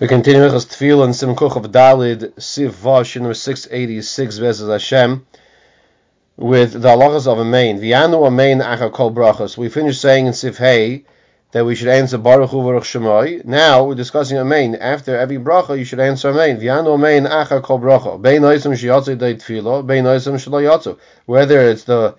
We continue with Tefillah and Simkuch of Dalid Siv Vash number 686 Vezes Hashem with the halachas of a main. Vianu a main acha kol brachas. We finished saying in Siv Hey that we should answer Baruch Hu Baruch Shemai. Now we're discussing a main. After every bracha, you should answer a main. Vianu a main acha kol bracha. Bein oisam shiyatzu day tefillah. Bein shlo Whether it's the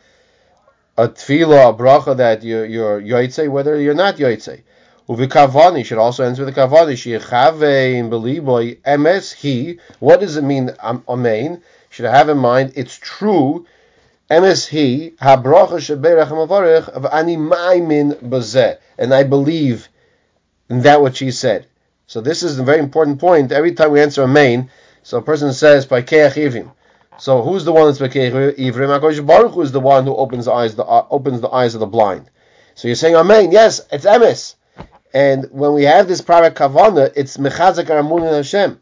a tefillah, a bracha that you're, you're yoytze, whether you're not yoytze. Uvikavani should also answer with a kavani. Shechavein beliboy emes he. What does it mean? Amen. Should have in mind it's true. Emes he habracha sheberach mavarich of ani maimin bazeh, and I believe in that what she said. So this is a very important point. Every time we answer amen, so a person says by ivim. So who's the one that's bekeach ivrim? Hakadosh Baruch Hu is the one who opens the eyes, the, uh, opens the eyes of the blind. So you're saying amen? Yes, it's emes. And when we have this private kavana, it's mechazek aramun in Hashem.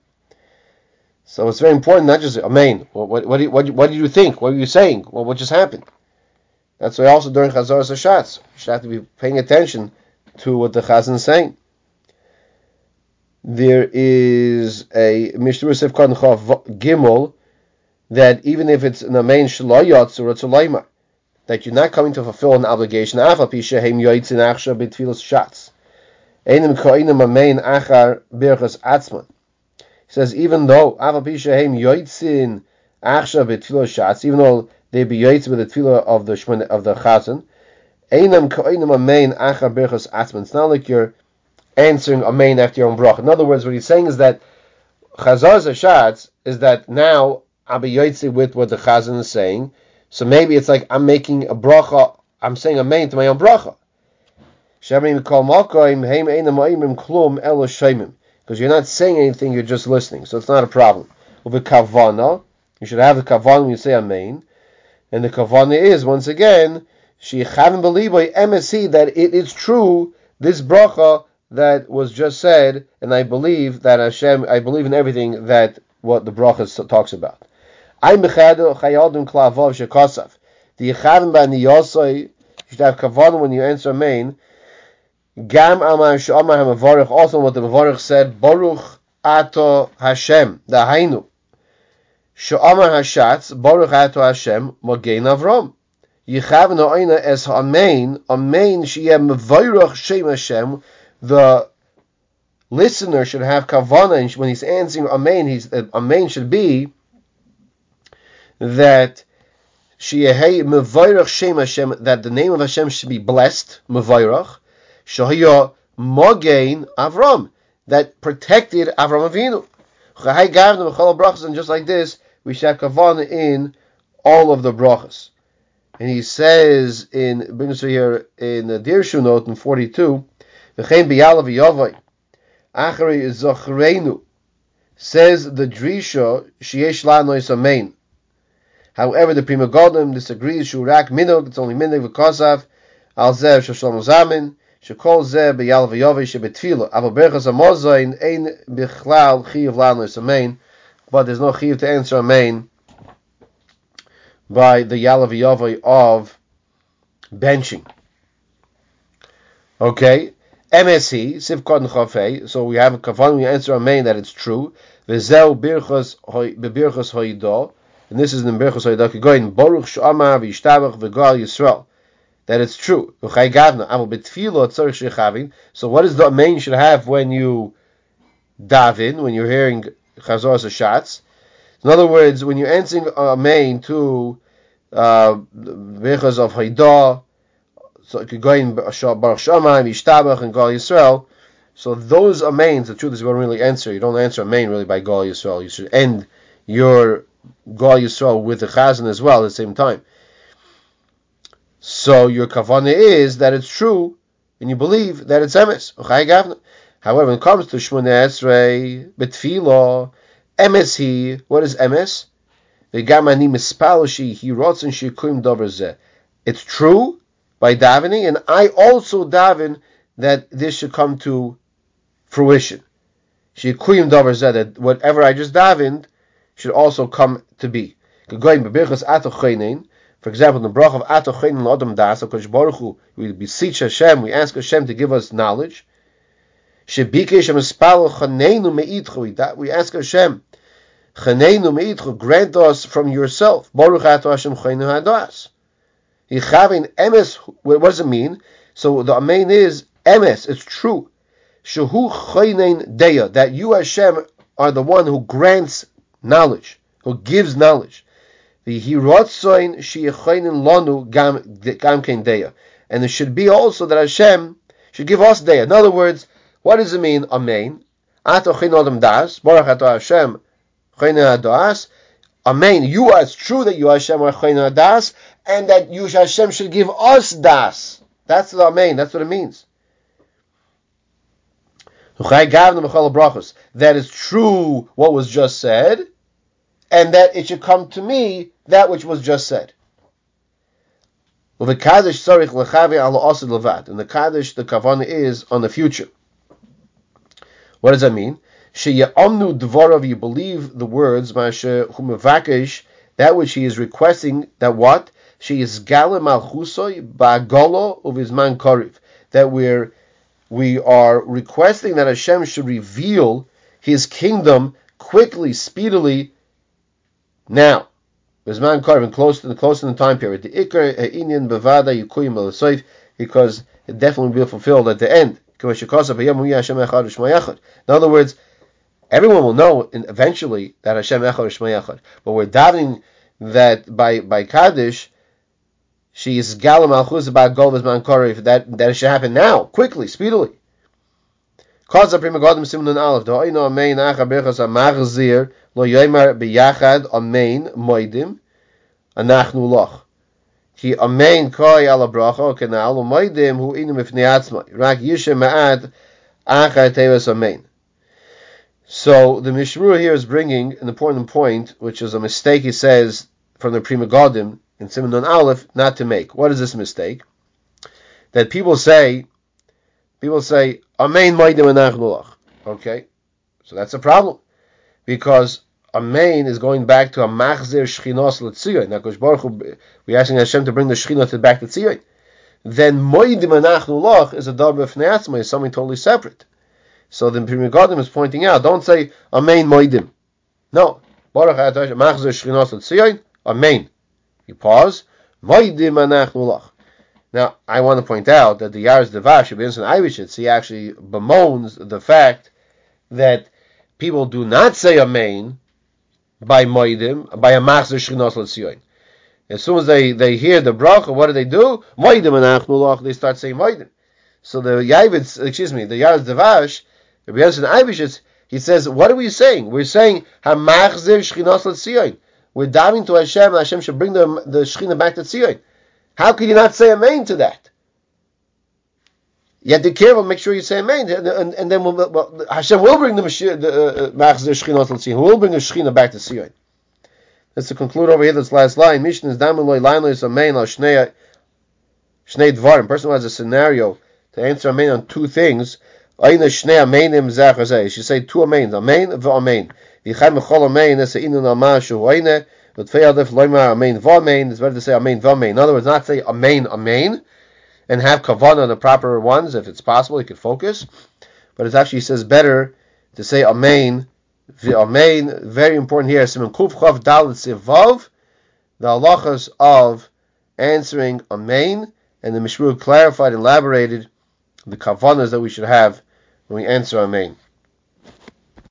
So it's very important, not just amen. What, what, what, what, what did you think? What were you saying? What just happened? That's why also during Chazar Sashatz, you should have to be paying attention to what the Chazan is saying. There is a Mishnah Sefkan Gimel that even if it's an amen shaloyatz or a that you're not coming to fulfill an obligation. Afa pisha heim yoitzin achsha betfilos shatz. He says even though yoitzin shatz, even though they be yoitz with the tefillah of the shmon of the chazan. It's not like you're answering amein after your own brach. In other words, what he's saying is that chazar shatz is that now I'll be yoitzi with what the chazan is saying. So maybe it's like I'm making a bracha, I'm saying amein to my own bracha. Because you're not saying anything, you're just listening. So it's not a problem. With kavana, you should have the kavana when you say amen. And the kavana is, once again, she haven't believed by MSC that it is true, this bracha that was just said, and I believe that Hashem, I believe in everything that what the bracha talks about. I'm chayadim klavav shekasav. The yechavim ba niyosoi, you should have kavana when you answer amen, Gam Amar Shamar HaMavarich, also what the Mavarich said, Baruch Ato Hashem, the Hainu. Shamar Hashatz, Baruch Ato Hashem, Mogein Avram. Yichav No'ina Es Amen, Amen Shiyem Mavarich Shem Hashem, the listener should have kavana and when he's answering amen, he's uh, should be that that the name of Hashem should be blessed mevayrach Shahya Mogain Avram that protected Avram Avinu. And just like this, we should have kavanah in all of the brachas. And he says in brings here in the Dirshu note in 42, V'chein biyalav yavai, zochreinu, says the Drisha, sheyesh la'nois amein. However, the Pri Megadim disagrees, shurak minog, it's only minog v'kosav, al zev shashlam zamin, שכל זה ביאל ויובי שבתפילה, אבל ברכס המוזוין אין בכלל חייב לנו אמן, but there's no chiyuv to answer amen by the yalav yavai of benching. Okay, MSC sivkot chafei. So we have a kavan. We answer amen that it's true. V'zeu birchas bebirchas hoidah, and this is in birchas hoidah. Going baruch shamar v'yishtabach v'gal Yisrael that it's true. So what is the main should have when you daven, when you're hearing chazor shots? In other words, when you're answering a main to uh, of Haidah, so it could go in Baruch Shamayim, Yishtabach, and Gal Yisrael. So those amains, the truth is, you don't really answer. You don't answer a main really by Gal Yisrael. You should end your Gal Yisrael with the Chazan as well at the same time. So your kavana is that it's true, and you believe that it's emes. However, when it comes to Shmoneh Esrei, Betfilo, emes he, what is emes? V'gamani mispaloshi, he rots and shikuim It's true by davening, and I also daven that this should come to fruition. Shikuim dover that whatever I just davened should also come to be. For example, the brach of Atochein Lodam Das, of Baruch Hu, we beseech Hashem, we ask Hashem to give us knowledge. Shebikesh Mispal Chanenu Meitchu. We ask Hashem, Chanenu Meitchu, grant us from yourself. Baruch Ato Hashem Chaynu Hadas. Yichavin emes. What does it mean? So the amen is emes. It's true. Shehu Chaynein Deya. That you Hashem are the one who grants knowledge, who gives knowledge. And it should be also that Hashem should give us deya. In other words, what does it mean? Amen. Amen. You are, it's true that you Hashem are Chayna das, and that you Hashem should give us das. That's the Amen. That's what it means. That is true what was just said, and that it should come to me that which was just said. In the Kaddish, the Kavanah is on the future. What does that mean? Sheyamnu dvarav, you believe the words, humevakesh, that which he is requesting, that what? She is galim malchusoy ba'golo of his man koriv. That we're, we are requesting that Hashem should reveal his kingdom quickly, speedily, now. Bizman koriv, close to the close in the time period. The ikar uh, inyan bevada yukuyim because it definitely will be fulfilled at the end. In other words, everyone will know eventually that Hashem Echad Shema But we're doubting that by by Kaddish, she is Galam Alchuz about Golvas Man that that it should happen now, quickly, speedily. Cause the Pri Megadim simon. Do I know amein acha berchas amachzir Lo biyachad moidim anachnu loch. Ki bracha moidim hu. Rak yishe ma'ad. So the Mishmur here is bringing an important point, which is a mistake he says from the Pri Megadim in Simon Aleph not to make. What is this mistake? That people say, people say, Amen ma'idim, anachnu loch. Okay, so that's a problem because Amen is going back to a Machzir Shchinos L'Tzion. Now, Baruch Hu, we're asking Hashem to bring the Shechinah back to Tzion. Then Moedim Anachnu Loch is a Darba Fneatzma, is something totally separate. So the Pri Megadim is pointing out, don't say Amen Moedim. No. Baruch Hashem, Machzir Shchinos L'Tzion, Amen. You pause. Moedim Anachnu Loch. Now, I want to point out that the Yars Devash, Ibn Ivishitz, he actually bemoans the fact that people do not say Amen by Moedim, by a Machzer Shchinos L'Tzion. As soon as they, they hear the bracha, what do they do? Moedim and Achnulach, they start saying Moedim. So the Yavitz, excuse me, the Yaz Devash, Rabbi Yosef Ivishitz, he says, what are we saying? We're saying Hamachzer Shchinos L'Tzion. We're diving to Hashem, and Hashem should bring the, the Shechina back to Tzion. How could you not say Amen to that? You have to be careful, make sure you say Amen, and, and, and then we'll, well, Hashem will bring the Machzir uh, Shechina to Tzion. We'll bring the Shechina back to Tzion. Let's conclude over here this last line. Mishnah is Damaloi Lainoi is Amen al Shnei Shnei Dvarim. Person who has a scenario to answer Amen on two things. Aina Shnei Amenim Zachazeh. She say two Amen. Amen v'Amen. Yichai Mechol Amen is Inu Nama Shu Aina. But Feyadef Loimar Amen v'Amen. It's better to say Amen v'Amen. In other words, not say Amen Amen and have kavanah the proper ones if it's possible. He could focus, but it actually says better to say amen. The Amen. Very important here. Simon kuf chav dalit. The halachas of answering amen, and the Mishmur clarified, elaborated the kavanas that we should have when we answer amen.